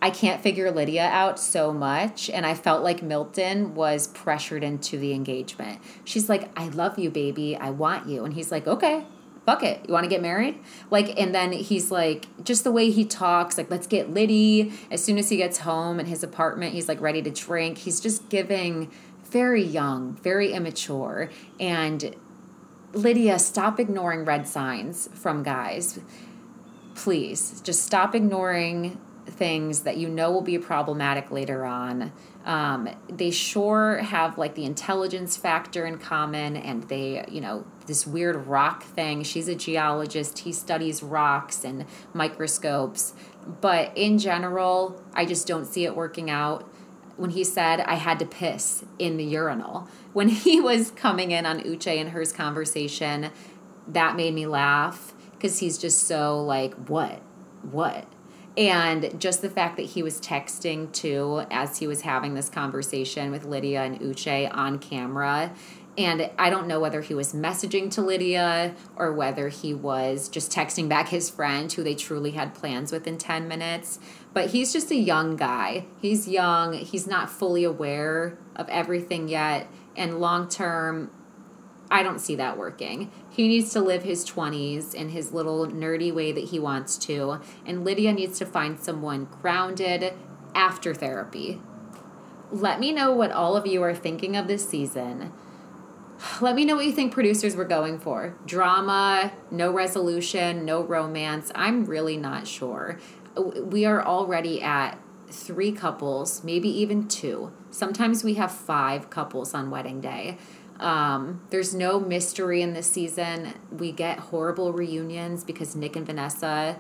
I can't figure Lydia out so much. And I felt like Milton was pressured into the engagement. She's like, I love you, baby. I want you. And he's like, okay, fuck it. You want to get married? Like, and then he's like, just the way he talks, like, let's get Liddy. As soon as he gets home in his apartment, he's like ready to drink. He's just giving very young, very immature. And Lydia, stop ignoring red signs from guys. Please, just stop ignoring things that you know will be problematic later on. Um, they sure have like the intelligence factor in common, and they, you know, this weird rock thing. She's a geologist, he studies rocks and microscopes. But in general, I just don't see it working out when he said I had to piss in the urinal. When he was coming in on Uche and her's conversation, that made me laugh because he's just so like, what? What? And just the fact that he was texting too as he was having this conversation with Lydia and Uche on camera. And I don't know whether he was messaging to Lydia or whether he was just texting back his friend who they truly had plans with in 10 minutes but he's just a young guy. He's young, he's not fully aware of everything yet, and long term, I don't see that working. He needs to live his 20s in his little nerdy way that he wants to, and Lydia needs to find someone grounded after therapy. Let me know what all of you are thinking of this season. Let me know what you think producers were going for. Drama, no resolution, no romance. I'm really not sure we are already at three couples, maybe even two. Sometimes we have five couples on wedding day. Um, there's no mystery in this season. We get horrible reunions because Nick and Vanessa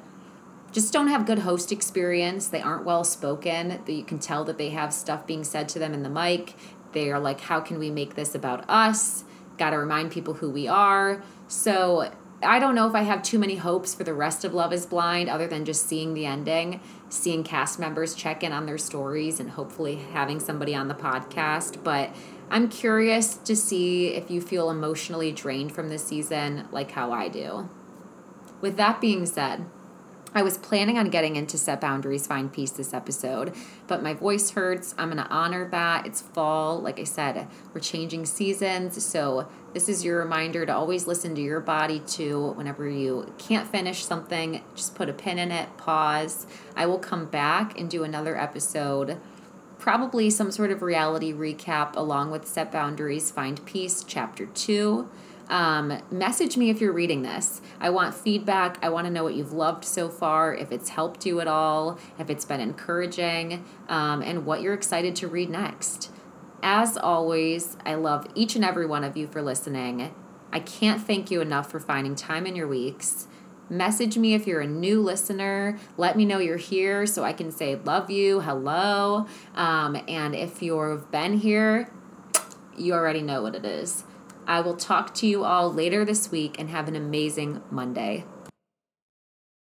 just don't have good host experience. They aren't well spoken. You can tell that they have stuff being said to them in the mic. They are like, how can we make this about us? Got to remind people who we are. So I don't know if I have too many hopes for the rest of Love is Blind other than just seeing the ending, seeing cast members check in on their stories, and hopefully having somebody on the podcast. But I'm curious to see if you feel emotionally drained from this season like how I do. With that being said, I was planning on getting into Set Boundaries, Find Peace this episode, but my voice hurts. I'm going to honor that. It's fall. Like I said, we're changing seasons. So, this is your reminder to always listen to your body too. Whenever you can't finish something, just put a pin in it, pause. I will come back and do another episode probably some sort of reality recap along with Set Boundaries, Find Peace, Chapter 2. Um, message me if you're reading this. I want feedback. I want to know what you've loved so far, if it's helped you at all, if it's been encouraging, um, and what you're excited to read next. as always, I love each and every one of you for listening. I can't thank you enough for finding time in your weeks. Message me if you're a new listener. Let me know you're here so I can say love you, hello. Um, and if you've been here, you already know what it is. I will talk to you all later this week and have an amazing Monday.